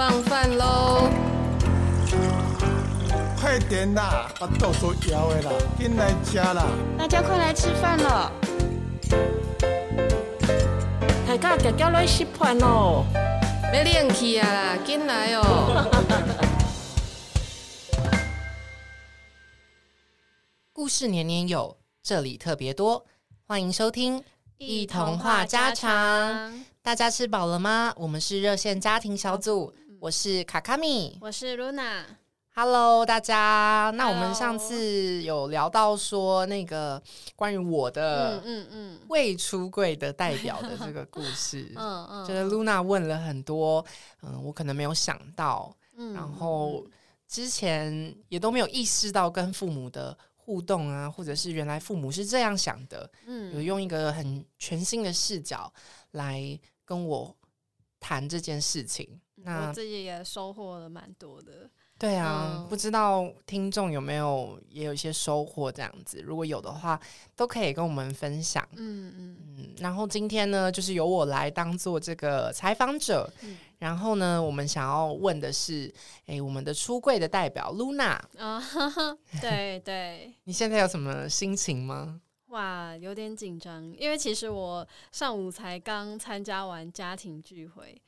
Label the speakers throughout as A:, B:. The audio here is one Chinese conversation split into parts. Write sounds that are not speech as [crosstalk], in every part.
A: 放饭喽！
B: 快点啦，把豆腐摇了啦，进来吃啦！
C: 大家快来吃饭了！
A: 大家脚脚来吃饭喽！要练气啊，进来哦！[laughs]
D: 故事年年有，这里特别多，欢迎收听一童话家常。大家吃饱了吗？我们是热线家庭小组，我是卡卡米，
C: 我是露娜。
D: Hello，大家。那我们上次有聊到说那个关于我的嗯嗯未出柜的代表的这个故事，[laughs] 嗯嗯，就是露娜问了很多，嗯，我可能没有想到，嗯，然后之前也都没有意识到跟父母的互动啊，或者是原来父母是这样想的，嗯，有用一个很全新的视角。来跟我谈这件事情，那
C: 我自己也收获了蛮多的。
D: 对啊，嗯、不知道听众有没有也有一些收获这样子？如果有的话，都可以跟我们分享。嗯嗯嗯。然后今天呢，就是由我来当做这个采访者。嗯、然后呢，我们想要问的是，哎，我们的出柜的代表 Luna。啊，[laughs]
C: 对对。
D: 你现在有什么心情吗？
C: 哇，有点紧张，因为其实我上午才刚参加完家庭聚会，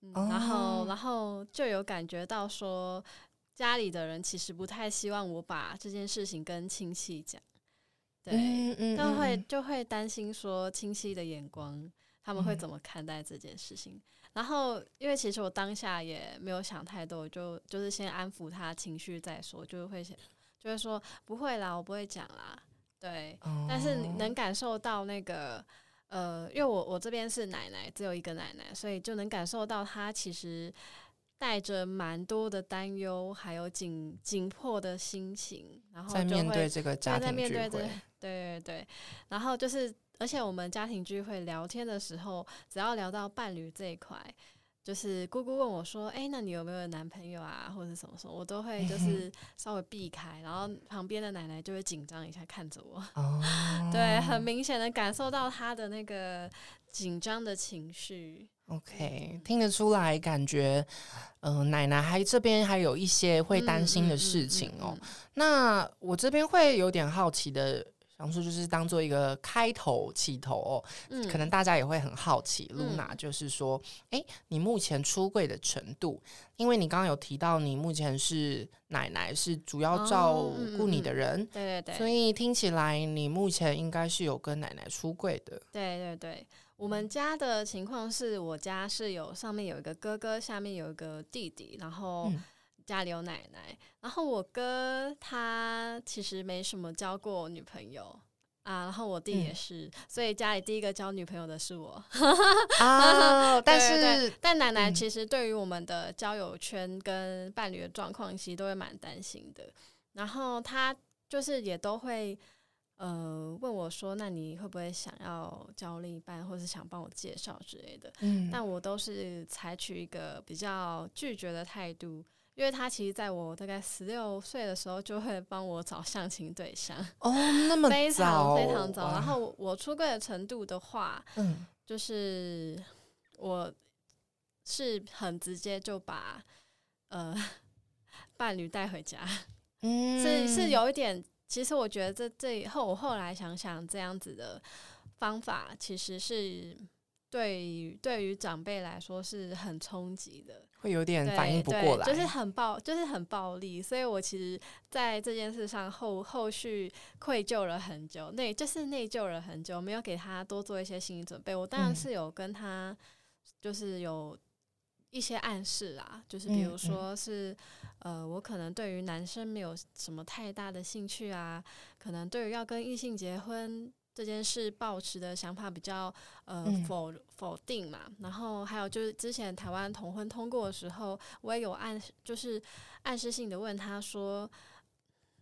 C: 嗯哦、然后然后就有感觉到说，家里的人其实不太希望我把这件事情跟亲戚讲，对，嗯嗯、但会就会担心说亲戚的眼光，他们会怎么看待这件事情。嗯、然后因为其实我当下也没有想太多，就就是先安抚他情绪再说，就会想就会说不会啦，我不会讲啦。对，但是你能感受到那个，呃，因为我我这边是奶奶，只有一个奶奶，所以就能感受到她其实带着蛮多的担忧，还有紧紧迫的心情，然后
D: 在面对这个家庭聚会，
C: 对对对对，然后就是，而且我们家庭聚会聊天的时候，只要聊到伴侣这一块。就是姑姑问我说：“哎、欸，那你有没有男朋友啊，或者什么什么？”我都会就是稍微避开，然后旁边的奶奶就会紧张一下看着我。哦，[laughs] 对，很明显的感受到她的那个紧张的情绪。
D: OK，嗯、听得出来，感觉嗯、呃，奶奶还这边还有一些会担心的事情哦。嗯嗯嗯嗯、那我这边会有点好奇的。当初就是当做一个开头起头哦，嗯、可能大家也会很好奇，Luna、嗯、就是说，哎，你目前出柜的程度，因为你刚刚有提到你目前是奶奶是主要照顾你的人，哦嗯。嗯、对对对，所以听起来你目前应该是有跟奶奶出柜的。
C: 对对对，我们家的情况是我家是有上面有一个哥哥，下面有一个弟弟，然后。嗯家里有奶奶，然后我哥他其实没什么交过女朋友啊，然后我弟也是，嗯、所以家里第一个交女朋友的是我。啊，[laughs] 但是但奶奶其实对于我们的交友圈跟伴侣的状况，其实都会蛮担心的。然后他就是也都会呃问我说：“那你会不会想要交另一半，或是想帮我介绍之类的？”嗯，但我都是采取一个比较拒绝的态度。因为他其实在我大概十六岁的时候就会帮我找相亲对象
D: 哦，那么早
C: 非常非常早。然后我出柜的程度的话，嗯，就是我是很直接就把呃 [laughs] 伴侣带回家，嗯，是是有一点。其实我觉得这这以后我后来想想，这样子的方法其实是。对于对于长辈来说是很冲击的，
D: 会有点反应不过来，
C: 就是很暴，就是很暴力。所以我其实在这件事上后后续愧疚了很久，内就是内疚了很久，没有给他多做一些心理准备。我当然是有跟他，就是有一些暗示啦，就是比如说是，呃，我可能对于男生没有什么太大的兴趣啊，可能对于要跟异性结婚。这件事抱持的想法比较呃否否定嘛，然后还有就是之前台湾同婚通过的时候，我也有暗就是暗示性的问他说，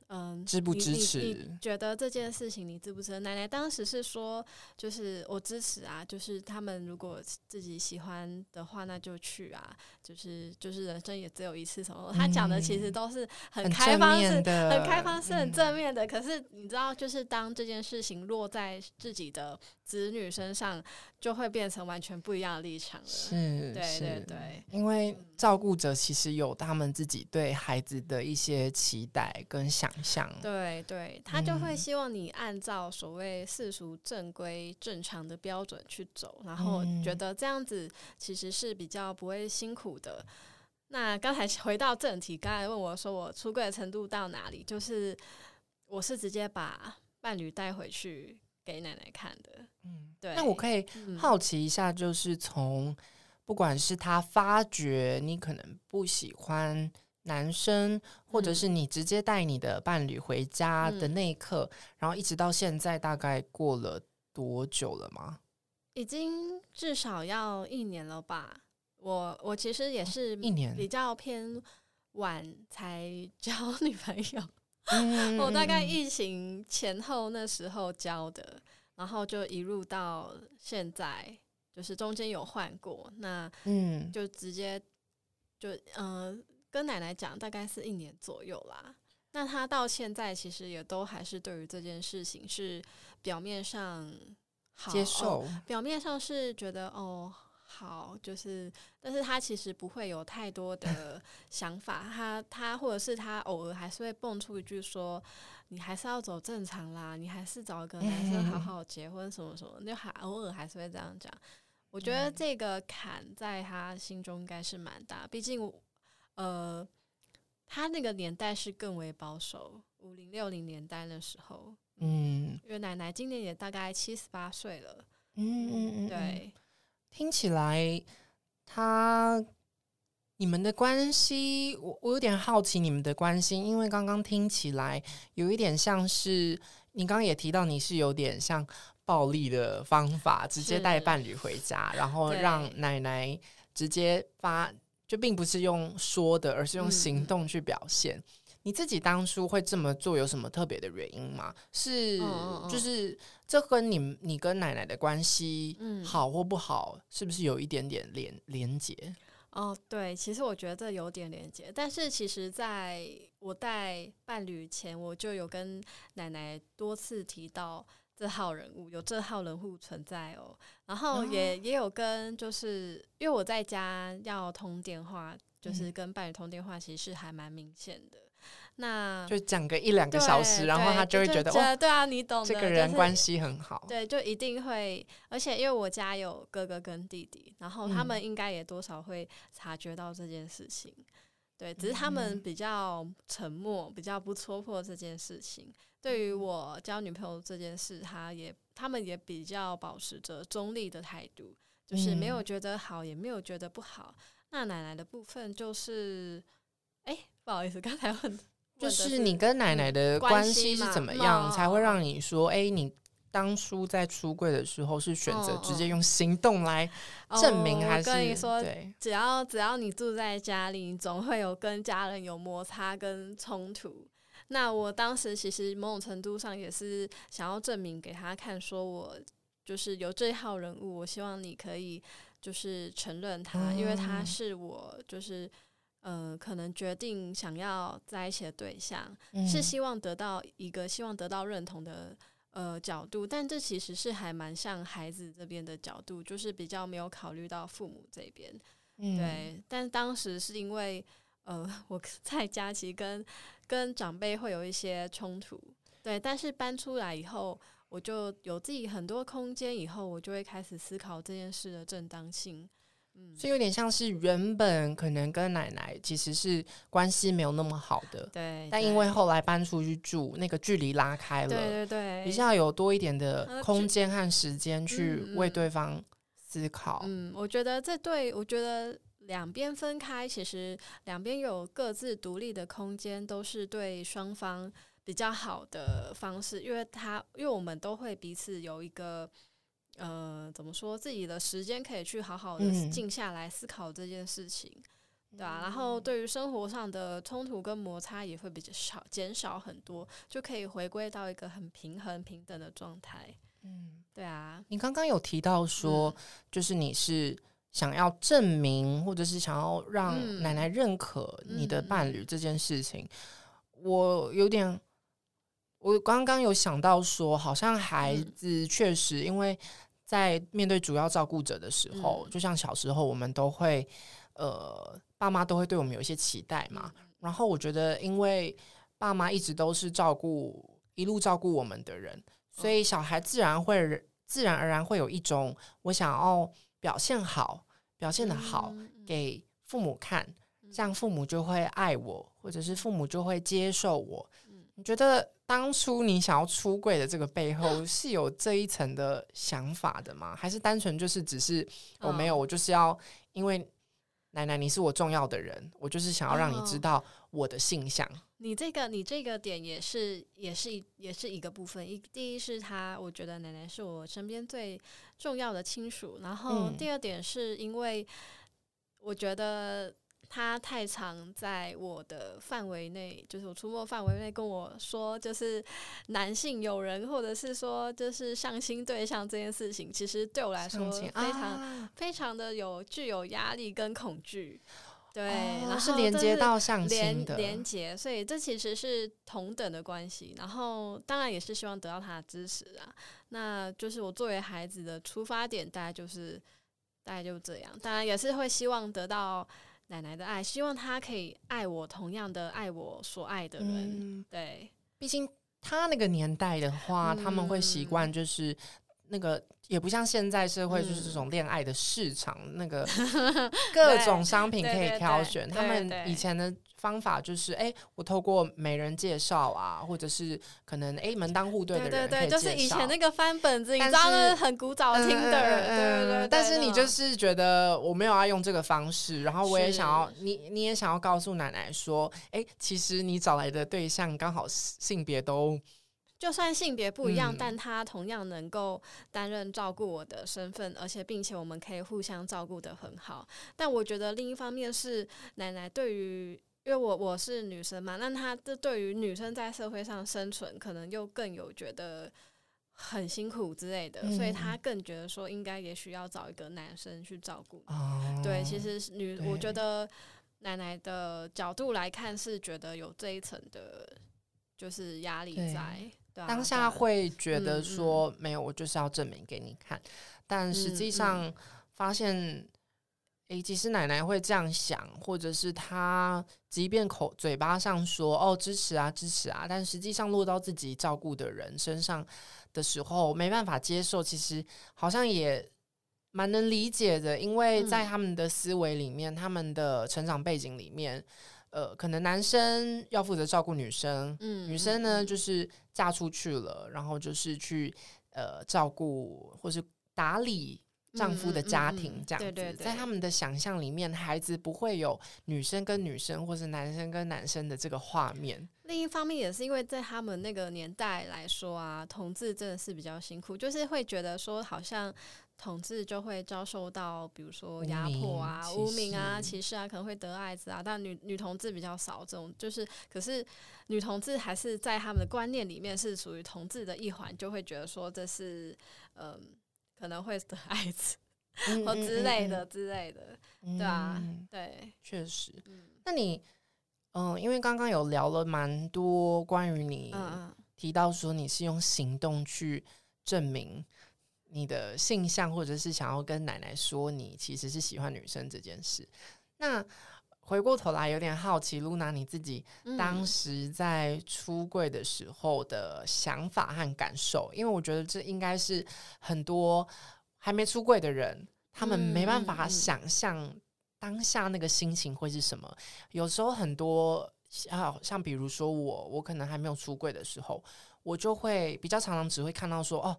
C: 嗯，
D: 支不支持？
C: 你，你，你觉得这件事情你支不支持？奶奶当时是说，就是我支持啊，就是他们如果自己喜欢的话，那就去啊，就是就是人生也只有一次什么。他讲的其实都是很开放式，
D: 嗯、
C: 很开放式，很正面的。可是你知道，就是当这件事情落在自己的子女身上，就会变成完全不一样的立场了。
D: 是，
C: 对对对，
D: 因为照顾者其实有他们自己对孩子的一些期待跟想。
C: 对对，他就会希望你按照所谓世俗正规正常的标准去走，然后觉得这样子其实是比较不会辛苦的。那刚才回到正题，刚才问我说我出柜的程度到哪里，就是我是直接把伴侣带回去给奶奶看的。嗯，对。
D: 那我可以好奇一下，就是从不管是他发觉你可能不喜欢。男生，或者是你直接带你的伴侣回家的那一刻，嗯、然后一直到现在，大概过了多久了吗？
C: 已经至少要一年了吧。我我其实也是一年比较偏晚才 [laughs] 交女朋友，嗯、我大概疫情前后那时候交的，然后就一路到现在，就是中间有换过，那嗯，就直接就嗯。呃跟奶奶讲，大概是一年左右啦。那他到现在其实也都还是对于这件事情是表面上好
D: 接受，
C: 哦，表面上是觉得哦好，就是，但是他其实不会有太多的 [laughs] 想法。他他或者是他偶尔还是会蹦出一句说：“你还是要走正常啦，你还是找一个男生好好结婚什么什么。”就还偶尔还是会这样讲。我觉得这个坎在他心中应该是蛮大，毕竟。呃，他那个年代是更为保守，五零六零年代的时候，嗯，因为奶奶今年也大概七十八岁了，嗯嗯嗯，对，
D: 听起来他你们的关系，我我有点好奇你们的关系，因为刚刚听起来有一点像是你刚刚也提到你是有点像暴力的方法，直接带伴侣回家，然后让奶奶直接发。就并不是用说的，而是用行动去表现。嗯、你自己当初会这么做，有什么特别的原因吗？是，嗯、就是这跟你你跟奶奶的关系好或不好，嗯、是不是有一点点连连接？
C: 哦，对，其实我觉得有点连接。但是其实在我带伴侣前，我就有跟奶奶多次提到。这号人物有这号人物存在哦，然后也、哦、也有跟，就是因为我在家要通电话，就是跟伴侣通电话，其实是还蛮明显的。那
D: 就讲个一两个小时，然后他就会觉得，
C: 就就对啊，你懂的，
D: 这个人关系很好。
C: 对，就一定会，而且因为我家有哥哥跟弟弟，然后他们应该也多少会察觉到这件事情。对，只是他们比较沉默，比较不戳破这件事情。对于我交女朋友这件事，他也他们也比较保持着中立的态度，就是没有觉得好，也没有觉得不好。那奶奶的部分就是，哎，不好意思，刚才问，
D: 就是你跟奶奶的关系是怎么样，才会让你说，哎，你当初在出柜的时候是选择直接用行动来证明，还是？我跟你说，
C: 只要只要你住在家里，你总会有跟家人有摩擦跟冲突。那我当时其实某种程度上也是想要证明给他看，说我就是有这一号人物，我希望你可以就是承认他，因为他是我就是呃可能决定想要在一起的对象，是希望得到一个希望得到认同的呃角度，但这其实是还蛮像孩子这边的角度，就是比较没有考虑到父母这边，对，但当时是因为。呃，我 [laughs] 在家其实跟跟长辈会有一些冲突，对，但是搬出来以后，我就有自己很多空间，以后我就会开始思考这件事的正当性。嗯，
D: 所以有点像是原本可能跟奶奶其实是关系没有那么好的，
C: 对，
D: 但因为后来搬出去住，那个距离拉开了，
C: 对对对，
D: 比较有多一点的空间和时间去为对方思考。
C: 嗯，嗯，我觉得这对我觉得。两边分开，其实两边有各自独立的空间，都是对双方比较好的方式。因为他，因为我们都会彼此有一个，呃，怎么说，自己的时间可以去好好的静下来思考这件事情。对啊，然后对于生活上的冲突跟摩擦也会比较少，减少很多，就可以回归到一个很平衡平等的状态。嗯，对啊。
D: 你刚刚有提到说，嗯、就是你是想要证明，或者是想要让奶奶认可你的伴侣这件事情，嗯、我有点。我刚刚有想到说，好像孩子确实，因为在面对主要照顾者的时候，嗯、就像小时候我们都会，呃，爸妈都会对我们有一些期待嘛。然后我觉得，因为爸妈一直都是照顾一路照顾我们的人，所以小孩自然会自然而然会有一种我想要表现好，表现的好给父母看，这样父母就会爱我，或者是父母就会接受我。你觉得？当初你想要出柜的这个背后 [laughs] 是有这一层的想法的吗？还是单纯就是只是我没有，我就是要因为奶奶你是我重要的人，我就是想要让你知道我的性向。
C: 你这个你这个点也是也是一也是一个部分。一第一是他，我觉得奶奶是我身边最重要的亲属。然后第二点是因为我觉得。他太常在我的范围内，就是我出没范围内跟我说，就是男性友人，或者是说就是相亲对象这件事情，其实对我来说非常、啊、非常的有具有压力跟恐惧。对，哦、然后
D: 是连接到相亲的
C: 连接，所以这其实是同等的关系。然后当然也是希望得到他的支持啊。那就是我作为孩子的出发点，大概就是大概就这样。当然也是会希望得到。奶奶的爱，希望他可以爱我，同样的爱我所爱的人。嗯、对，
D: 毕竟他那个年代的话，嗯、他们会习惯就是那个，也不像现在社会就是这种恋爱的市场，嗯、那个 [laughs] 各种商品可以挑选。他们以前的。方法就是，哎、欸，我透过媒人介绍啊，或者是可能哎、欸、门当户对的人，
C: 对对对，就是以前那个翻本子，你知道那很古早听的对对对。
D: 但是你就是觉得我没有要用这个方式，然后我也想要你，你也想要告诉奶奶说，哎、欸，其实你找来的对象刚好性别都，
C: 就算性别不一样，嗯、但他同样能够担任照顾我的身份，而且并且我们可以互相照顾的很好。但我觉得另一方面是奶奶对于。因为我我是女生嘛，那她这对于女生在社会上生存，可能又更有觉得很辛苦之类的，嗯、所以她更觉得说应该也需要找一个男生去照顾。哦、对，其实女，我觉得奶奶的角度来看是觉得有这一层的，就是压力在。
D: 当下会觉得说、嗯、没有，我就是要证明给你看，但实际上发现。诶，其实奶奶会这样想，或者是她即便口嘴巴上说哦支持啊支持啊，但实际上落到自己照顾的人身上的时候，没办法接受。其实好像也蛮能理解的，因为在他们的思维里面，嗯、他们的成长背景里面，呃，可能男生要负责照顾女生，嗯，女生呢就是嫁出去了，然后就是去呃照顾或是打理。丈夫的家庭这样子，嗯嗯嗯、对对对，在他们的想象里面，孩子不会有女生跟女生，或是男生跟男生的这个画面。
C: 另一方面，也是因为在他们那个年代来说啊，同志真的是比较辛苦，就是会觉得说，好像同志就会遭受到，比如说压迫啊、污名啊、歧视啊，可能会得艾滋啊。但女女同志比较少这种，就是可是女同志还是在他们的观念里面是属于同志的一环，就会觉得说这是嗯。可能会得 [laughs] 艾滋，或之类的之类的，对啊，对，
D: 确实。那你，嗯，因为刚刚有聊了蛮多关于你提到说你是用行动去证明你的性向，或者是想要跟奶奶说你其实是喜欢女生这件事。那回过头来，有点好奇，露娜你自己当时在出柜的时候的想法和感受，因为我觉得这应该是很多还没出柜的人，他们没办法想象当下那个心情会是什么。有时候很多，啊像比如说我，我可能还没有出柜的时候，我就会比较常常只会看到说，哦。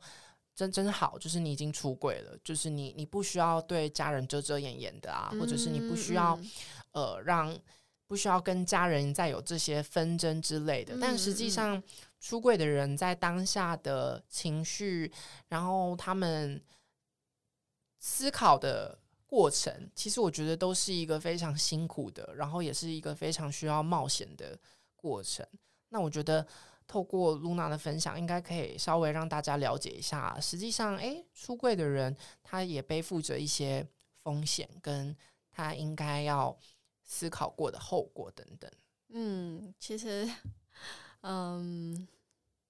D: 真真好，就是你已经出柜了，就是你你不需要对家人遮遮掩掩的啊，或者是你不需要、嗯、呃让不需要跟家人再有这些纷争之类的。嗯、但实际上，出柜的人在当下的情绪，然后他们思考的过程，其实我觉得都是一个非常辛苦的，然后也是一个非常需要冒险的过程。那我觉得透过露娜的分享，应该可以稍微让大家了解一下，实际上，诶，出柜的人他也背负着一些风险，跟他应该要思考过的后果等等。
C: 嗯，其实，嗯。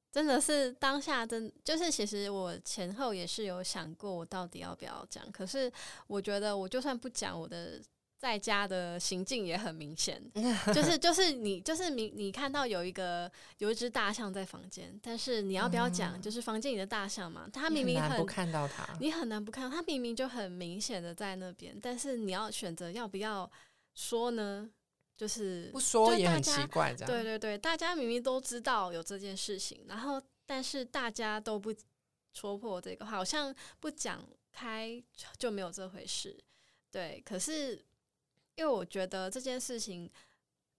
C: 真的是当下真就是，其实我前后也是有想过，我到底要不要讲。可是我觉得，我就算不讲，我的在家的行径也很明显，[laughs] 就是就是你就是你你看到有一个有一只大象在房间，但是你要不要讲？就是房间里的大象嘛，它明明很，
D: 很难不看到它，
C: 你很难不看到它，明明就很明显的在那边，但是你要选择要不要说呢？就是
D: 不说也很奇怪，这样
C: 对对对，大家明明都知道有这件事情，然后但是大家都不戳破这个，好像不讲开就没有这回事。对，可是因为我觉得这件事情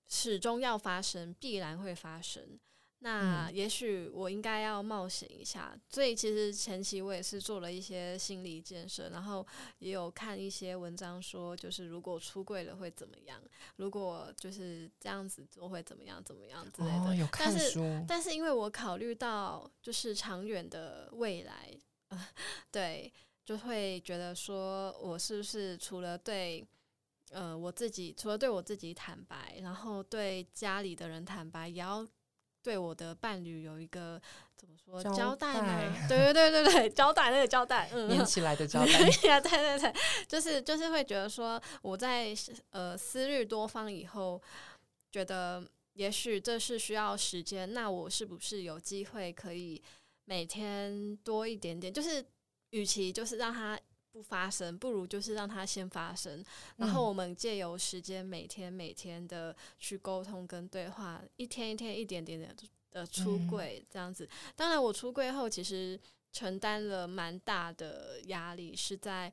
C: 始终要发生，必然会发生。那也许我应该要冒险一下，嗯，所以其实前期我也是做了一些心理建设，然后也有看一些文章说，就是如果出柜了会怎么样，如果就是这样子做会怎么样，怎么样之类的。
D: 哦，有看书。
C: 但是，但是因为我考虑到就是长远的未来，呃，[laughs] 对，就会觉得说我是不是除了对呃我自己，除了对我自己坦白，然后对家里的人坦白，也要。对我的伴侣有一个怎么说交代吗？对对对对对，交代那个交代，嗯，
D: 连起来的交代，
C: 对对对，就是就是会觉得说我在呃思虑多方以后，觉得也许这是需要时间，那我是不是有机会可以每天多一点点？就是与其就是让他。不发生，不如就是让它先发生，然后我们借由时间，每天每天的去沟通跟对话，一天一天一点点的的出柜这样子。当然，我出柜后其实承担了蛮大的压力，是在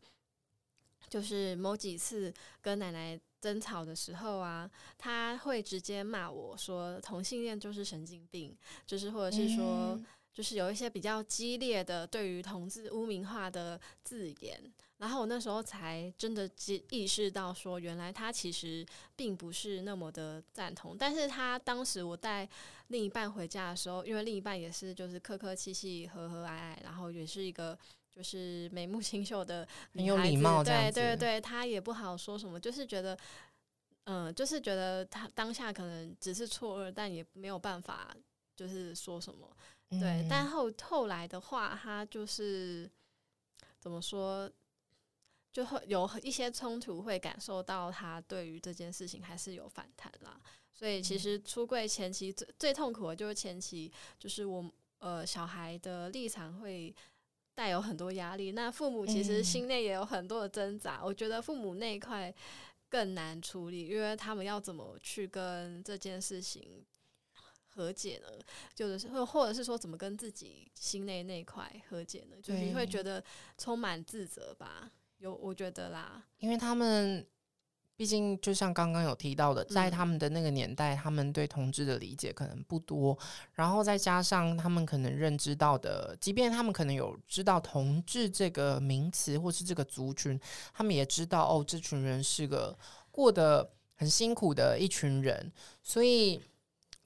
C: 就是某几次跟奶奶争吵的时候啊，他会直接骂我说同性恋就是神经病，就是或者是说。就是有一些比较激烈的对于同志污名化的字眼，然后我那时候才真的意识到说，原来他其实并不是那么的赞同。但是他当时我带另一半回家的时候，因为另一半也是就是客客气气、和和蔼蔼，然后也是一个就是眉目清秀的 [laughs] 女孩子，
D: 很有礼貌，
C: 对对对，他也不好说什么，就是觉得，嗯，就是觉得他当下可能只是错愕，但也没有办法就是说什么。对，但后后来的话，他就是怎么说，就会有一些冲突，会感受到他对于这件事情还是有反弹啦。所以其实出柜前期最最痛苦的就是前期，就是我呃小孩的立场会带有很多压力，那父母其实心内也有很多的挣扎。我觉得父母那一块更难处理，因为他们要怎么去跟这件事情。和解呢，就是或或者是说怎么跟自己心内那块和解呢？就是你会觉得充满自责吧？有，我觉得啦，
D: 因为他们毕竟就像刚刚有提到的，在他们的那个年代，嗯，他们对同志的理解可能不多，然后再加上他们可能认知到的，即便他们可能有知道同志这个名词或是这个族群，他们也知道哦，这群人是个过得很辛苦的一群人，所以。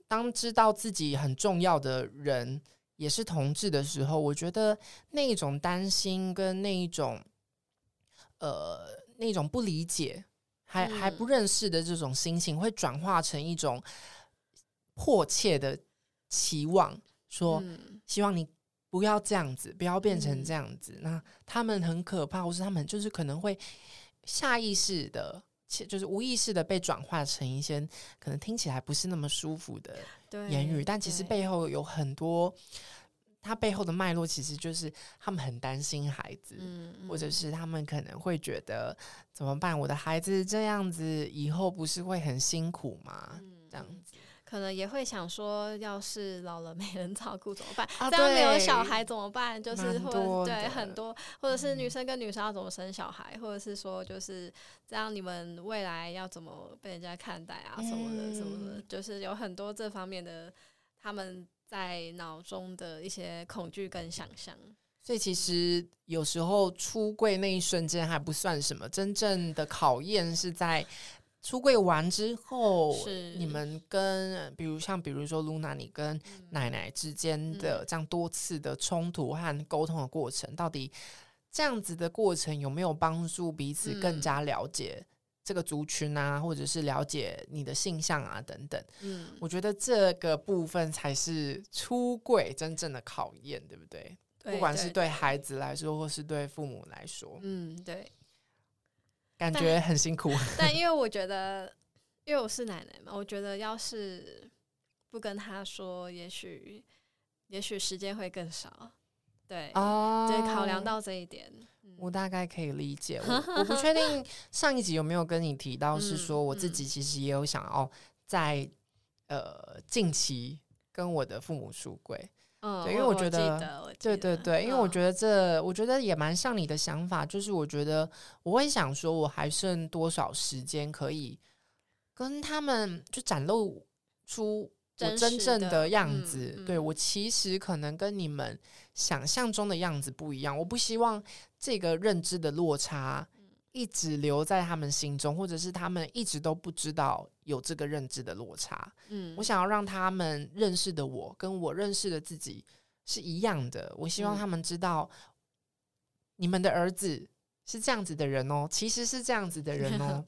D: 当知道自己很重要的人也是同志的时候，我觉得那一种担心跟那一种呃那种不理解还还不认识的这种心情，会转化成一种迫切的期望，说希望你不要这样子，不要变成这样子。那他们很可怕，或是他们就是可能会下意识的。就是无意识的被转化成一些可能听起来不是那么舒服的言语，但其实背后有很多，他背后的脉络其实就是他们很担心孩子，嗯嗯，或者是他们可能会觉得怎么办？我的孩子这样子以后不是会很辛苦吗？这样子。
C: 可能也会想说，要是老了没人照顾怎么办？啊、这样没有小孩怎么办？就是或对很多，或者是女生跟女生要怎么生小孩，嗯、或者是说就是这样，你们未来要怎么被人家看待啊？什么的、嗯、什么的，就是有很多这方面的他们在脑中的一些恐惧跟想象。
D: 所以其实有时候出柜那一瞬间还不算什么，真正的考验是在出柜完之后，是。你们跟比如像比如说 Luna，你跟奶奶之间的这样多次的冲突和沟通的过程，嗯、到底这样子的过程有没有帮助彼此更加了解这个族群啊，或者是了解你的性向啊等等？嗯，我觉得这个部分才是出柜真正的考验，对不对？不管是对孩子来说，或是对父母来说，
C: 嗯，对，
D: 感觉很辛苦。[laughs]
C: 但，因为我觉得，因为我是奶奶嘛，我觉得要是不跟她说，也许，也许时间会更少。对，哦，对，考量到这一点，嗯，
D: 我大概可以理解。我我不确 [laughs] 定上一集有没有跟你提到，是说我自己其实也有想要在呃近期跟我的父母出柜。
C: 嗯，
D: 对，因为我觉得，得对对对，因为我觉得这，我觉得也蛮像你的想法，就是我觉得我会想说，我还剩多少时间可以跟他们就展露出我真正的样子。嗯嗯、对，我其实可能跟你们想象中的样子不一样，我不希望这个认知的落差。一直留在他们心中，或者是他们一直都不知道有这个认知的落差。嗯，我想要让他们认识的我跟我认识的自己是一样的。我希望他们知道，你们的儿子是这样子的人哦，其实是这样子的人哦。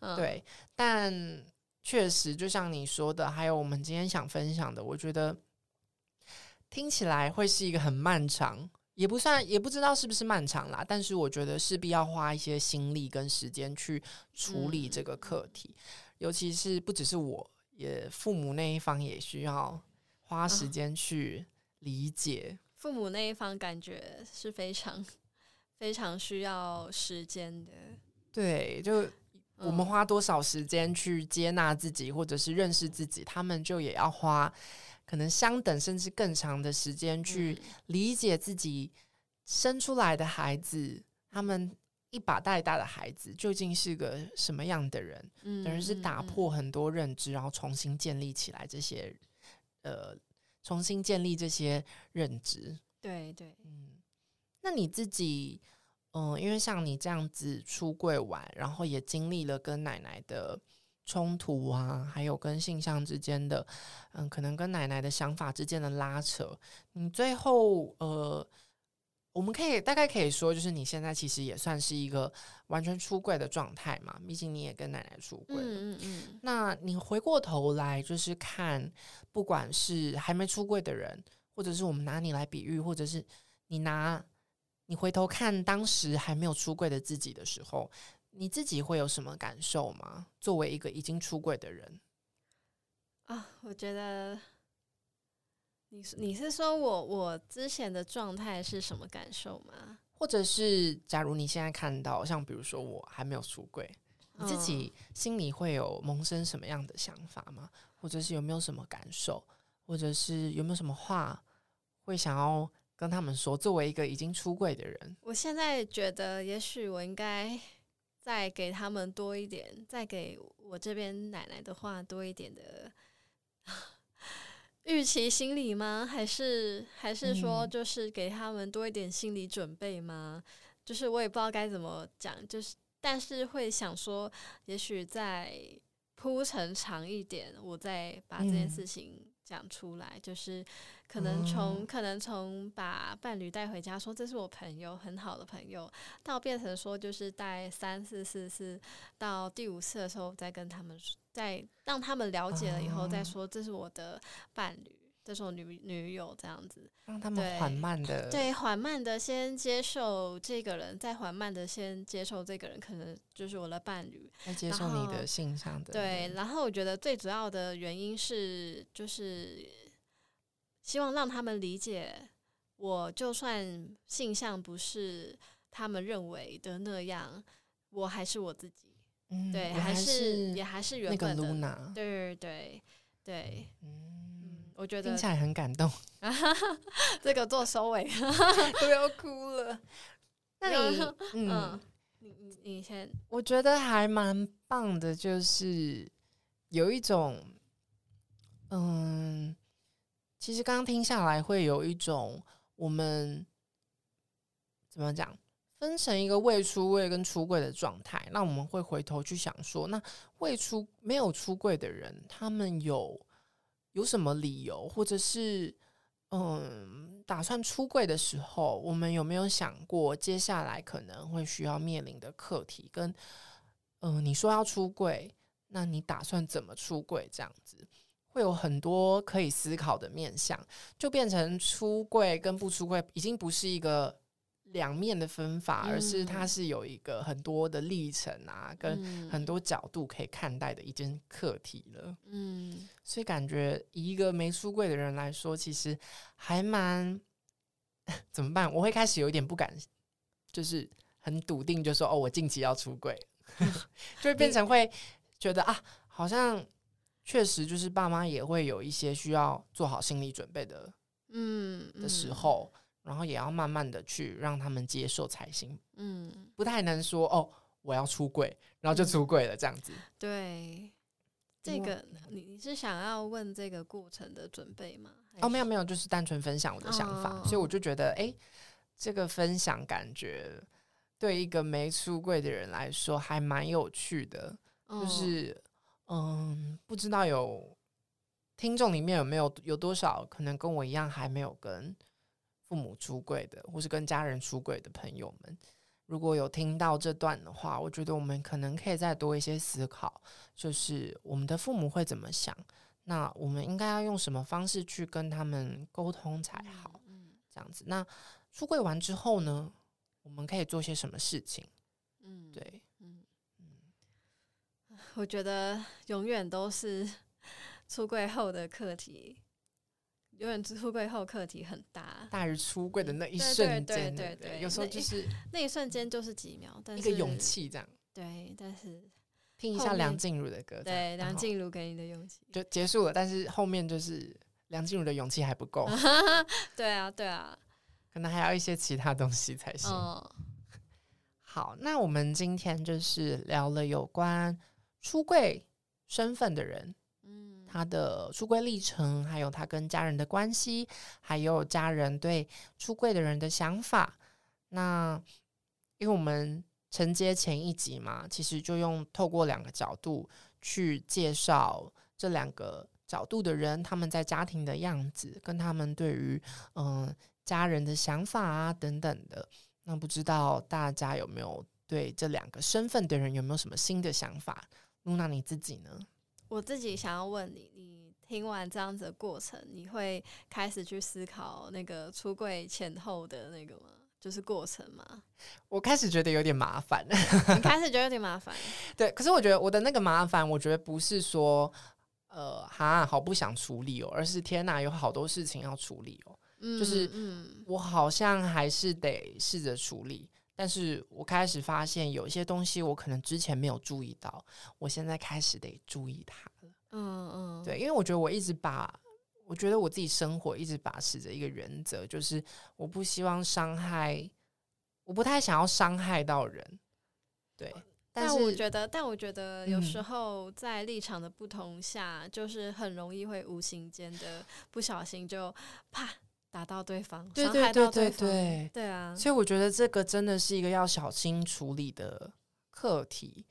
D: [laughs] 对，但确实就像你说的，还有我们今天想分享的，我觉得听起来会是一个很漫长。也不算，也不知道是不是漫长啦，但是我觉得势必要花一些心力跟时间去处理这个课题，嗯、尤其是不只是我，也父母那一方也需要花时间去理解。
C: 啊、父母那一方感觉是非常非常需要时间的。
D: 对，就我们花多少时间去接纳自己，或者是认识自己，他们就也要花。可能相等甚至更长的时间去理解自己生出来的孩子，嗯、他们一把带大的孩子究竟是个什么样的人？嗯，等于是打破很多认知，然后重新建立起来这些，呃，重新建立这些认知。
C: 对对，
D: 嗯，那你自己，嗯、呃，因为像你这样子出柜完，然后也经历了跟奶奶的。冲突啊，还有跟性向之间的，嗯，可能跟奶奶的想法之间的拉扯，你最后呃，我们可以大概可以说，就是你现在其实也算是一个完全出柜的状态嘛，毕竟你也跟奶奶出柜了。嗯嗯嗯。那你回过头来，就是看，不管是还没出柜的人，或者是我们拿你来比喻，或者是你拿你回头看当时还没有出柜的自己的时候。你自己会有什么感受吗？作为一个已经出柜的人
C: 啊，我觉得你是你是说我我之前的状态是什么感受吗？
D: 或者是假如你现在看到，像比如说我还没有出柜，你自己心里会有萌生什么样的想法吗？或者是有没有什么感受？或者是有没有什么话会想要跟他们说？作为一个已经出柜的人，
C: 我现在觉得，也许我应该。再给他们多一点，再给我这边奶奶的话多一点的预期心理吗？还是还是说，就是给他们多一点心理准备吗？就是我也不知道该怎么讲，就是但是会想说，也许再铺陈长一点，我再把这件事情讲出来，就是。可能从可能从把伴侣带回家，说这是我朋友很好的朋友，到变成说就是带三四四次，到第五次的时候再跟他们，再让他们了解了以后再说这是我的伴侣，这是我女女友这样子，
D: 让他们缓慢的
C: 对缓慢的先接受这个人，再缓慢的先接受这个人，可能就是我的伴侣，
D: 再接受你的性上的
C: 对，然后我觉得最主要的原因是就是。希望让他们理解，我就算性向不是他们认为的那样，我还是我自己。嗯，对，还是也还是原本的。对对对对，嗯，我觉得
D: 听起来很感动。[laughs]
C: 这个做收尾 [laughs]
D: 都要哭了。那你，嗯，
C: 你你你先，
D: 我觉得还蛮棒的，就是有一种，嗯。其实刚刚听下来，会有一种我们怎么讲？分成一个未出柜跟出柜的状态，那我们会回头去想说，那未出没有出柜的人，他们有有什么理由，或者是嗯，打算出柜的时候，我们有没有想过接下来可能会需要面临的课题？跟嗯，你说要出柜，那你打算怎么出柜？这样子会有很多可以思考的面向，就变成出柜跟不出柜已经不是一个。两面的分法，而是它是有一个很多的历程啊，嗯、跟很多角度可以看待的一件课题了。嗯，所以感觉以一个没出柜的人来说，其实还蛮 [laughs] 怎么办？我会开始有一点不敢，就是很笃定，就说哦，我近期要出柜，[laughs] 就会变成会觉得啊，好像确实就是爸妈也会有一些需要做好心理准备的，嗯的时候。然后也要慢慢的去让他们接受才行，嗯，不太能说哦，我要出柜，然后就出柜了这样子。
C: 对，这个你你是想要问这个过程的准备吗？
D: 哦，没有没有，就是单纯分享我的想法，哦，所以我就觉得，哎，这个分享感觉对一个没出柜的人来说还蛮有趣的，哦，就是嗯，不知道有听众里面有没有有多少可能跟我一样还没有跟。父母出柜的，或是跟家人出柜的朋友们，如果有听到这段的话，我觉得我们可能可以再多一些思考，就是我们的父母会怎么想，那我们应该要用什么方式去跟他们沟通才好？嗯，这样子。那出柜完之后呢，我们可以做些什么事情？嗯，
C: 对，我觉得永远都是 [laughs] 出柜后的课题。永远出柜后课题很大，
D: 大于出柜的那一瞬间，对对对，有时候就是
C: 那一瞬间就是几秒，但
D: 是一个勇气这样。
C: 对，但是
D: 听一下梁静茹的歌，
C: 对梁静茹给你的勇气
D: 就结束了，但是后面就是梁静茹的勇气还不够。[laughs]
C: 对啊，对啊，
D: 可能还要一些其他东西才行。好，那我们今天就是聊了有关出柜身份的人。嗯他的出柜历程，还有他跟家人的关系，还有家人对出柜的人的想法。那因为我们承接前一集嘛，其实就用透过两个角度去介绍这两个角度的人，他们在家庭的样子，跟他们对于嗯家人的想法啊等等的。那不知道大家有没有对这两个身份的人有没有什么新的想法？噜那你自己呢？
C: 我自己想要问你，你听完这样子的过程，你会开始去思考那个出柜前后的那个吗？就是过程吗？
D: 我开始觉得有点麻烦。你
C: 开始觉得有点麻烦？[laughs]
D: 对，可是我觉得我的那个麻烦，我觉得不是说，呃，哈，好不想处理哦，而是天哪，有好多事情要处理哦。嗯，就是，嗯，我好像还是得试着处理。但是我开始发现有一些东西我可能之前没有注意到，我现在开始得注意它了。嗯嗯，对，因为我觉得我一直把，我觉得我自己生活一直把持着一个原则，就是我不希望伤害，我不太想要伤害到人。对，但，
C: 但我觉得，但我觉得有时候在立场的不同下，嗯、就是很容易会无形间的不小心就啪。打到对方，伤害到对方，对对对对对，啊，
D: 所以我觉得这个真的是一个要小心处理的课题。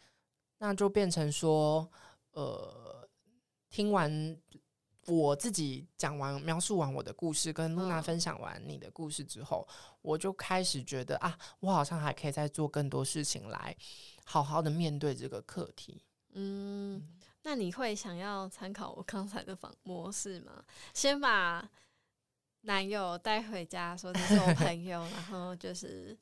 D: 那就变成说，呃，听完我自己讲完、描述完我的故事，跟露娜分享完你的故事之后，嗯，我就开始觉得啊，我好像还可以再做更多事情来好好的面对这个课题。
C: 嗯，那你会想要参考我刚才的访模式吗？先把。男友带回家，说这是我朋友，然后就是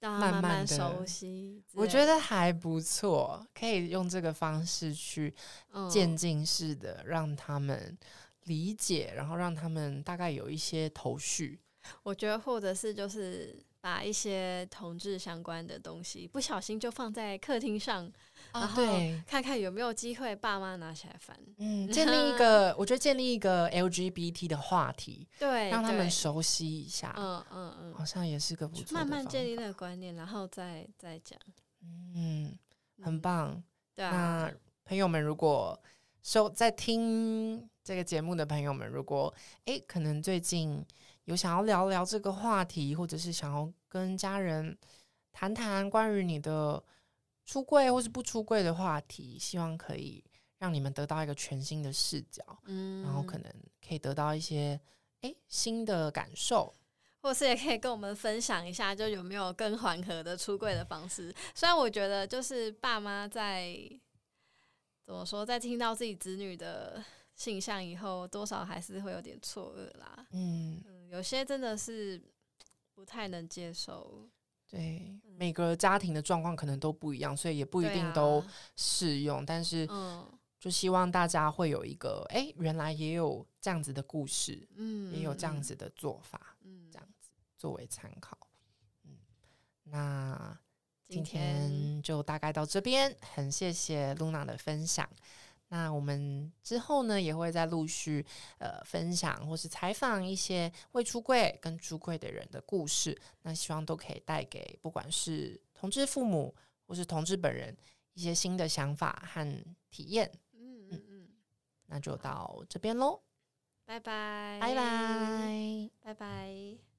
C: 让他慢慢熟悉。
D: 我觉得还不错，可以用这个方式去渐进式的让他们理解，然后让他们大概有一些头绪。
C: 我觉得，或者是就是。把一些同志相关的东西不小心就放在客厅上，哦，然后看看有没有机会爸妈拿起来翻。
D: 嗯，[laughs] 建立一个，我觉得建立一个 LGBT 的话题，
C: 对，
D: 让他们熟悉一下。嗯嗯嗯，好像也是个不错。
C: 慢慢建立那个观念，然后再再讲。
D: 嗯，很棒。嗯，
C: 对啊。
D: 那朋友们，如果收在听这个节目的朋友们，如果诶可能最近。有想要聊聊这个话题，或者是想要跟家人谈谈关于你的出柜或是不出柜的话题，希望可以让你们得到一个全新的视角，嗯，然后可能可以得到一些诶新的感受，
C: 或是也可以跟我们分享一下，就有没有更缓和的出柜的方式。虽然我觉得，就是爸妈在怎么说，在听到自己子女的性向以后，多少还是会有点错愕啦，嗯。嗯有些真的是不太能接受，
D: 对，每个家庭的状况可能都不一样，所以也不一定都适用。啊、但是，就希望大家会有一个，哎、欸，原来也有这样子的故事，嗯，也有这样子的做法，嗯，这样子作为参考。嗯，那今天就大概到这边，很谢谢 Luna 的分享。那我们之后呢，也会再陆续呃分享或是采访一些未出柜跟出柜的人的故事。那希望都可以带给不管是同志父母或是同志本人一些新的想法和体验。嗯嗯嗯，那就到这边喽，
C: 拜拜，
D: 拜拜，
C: 拜拜。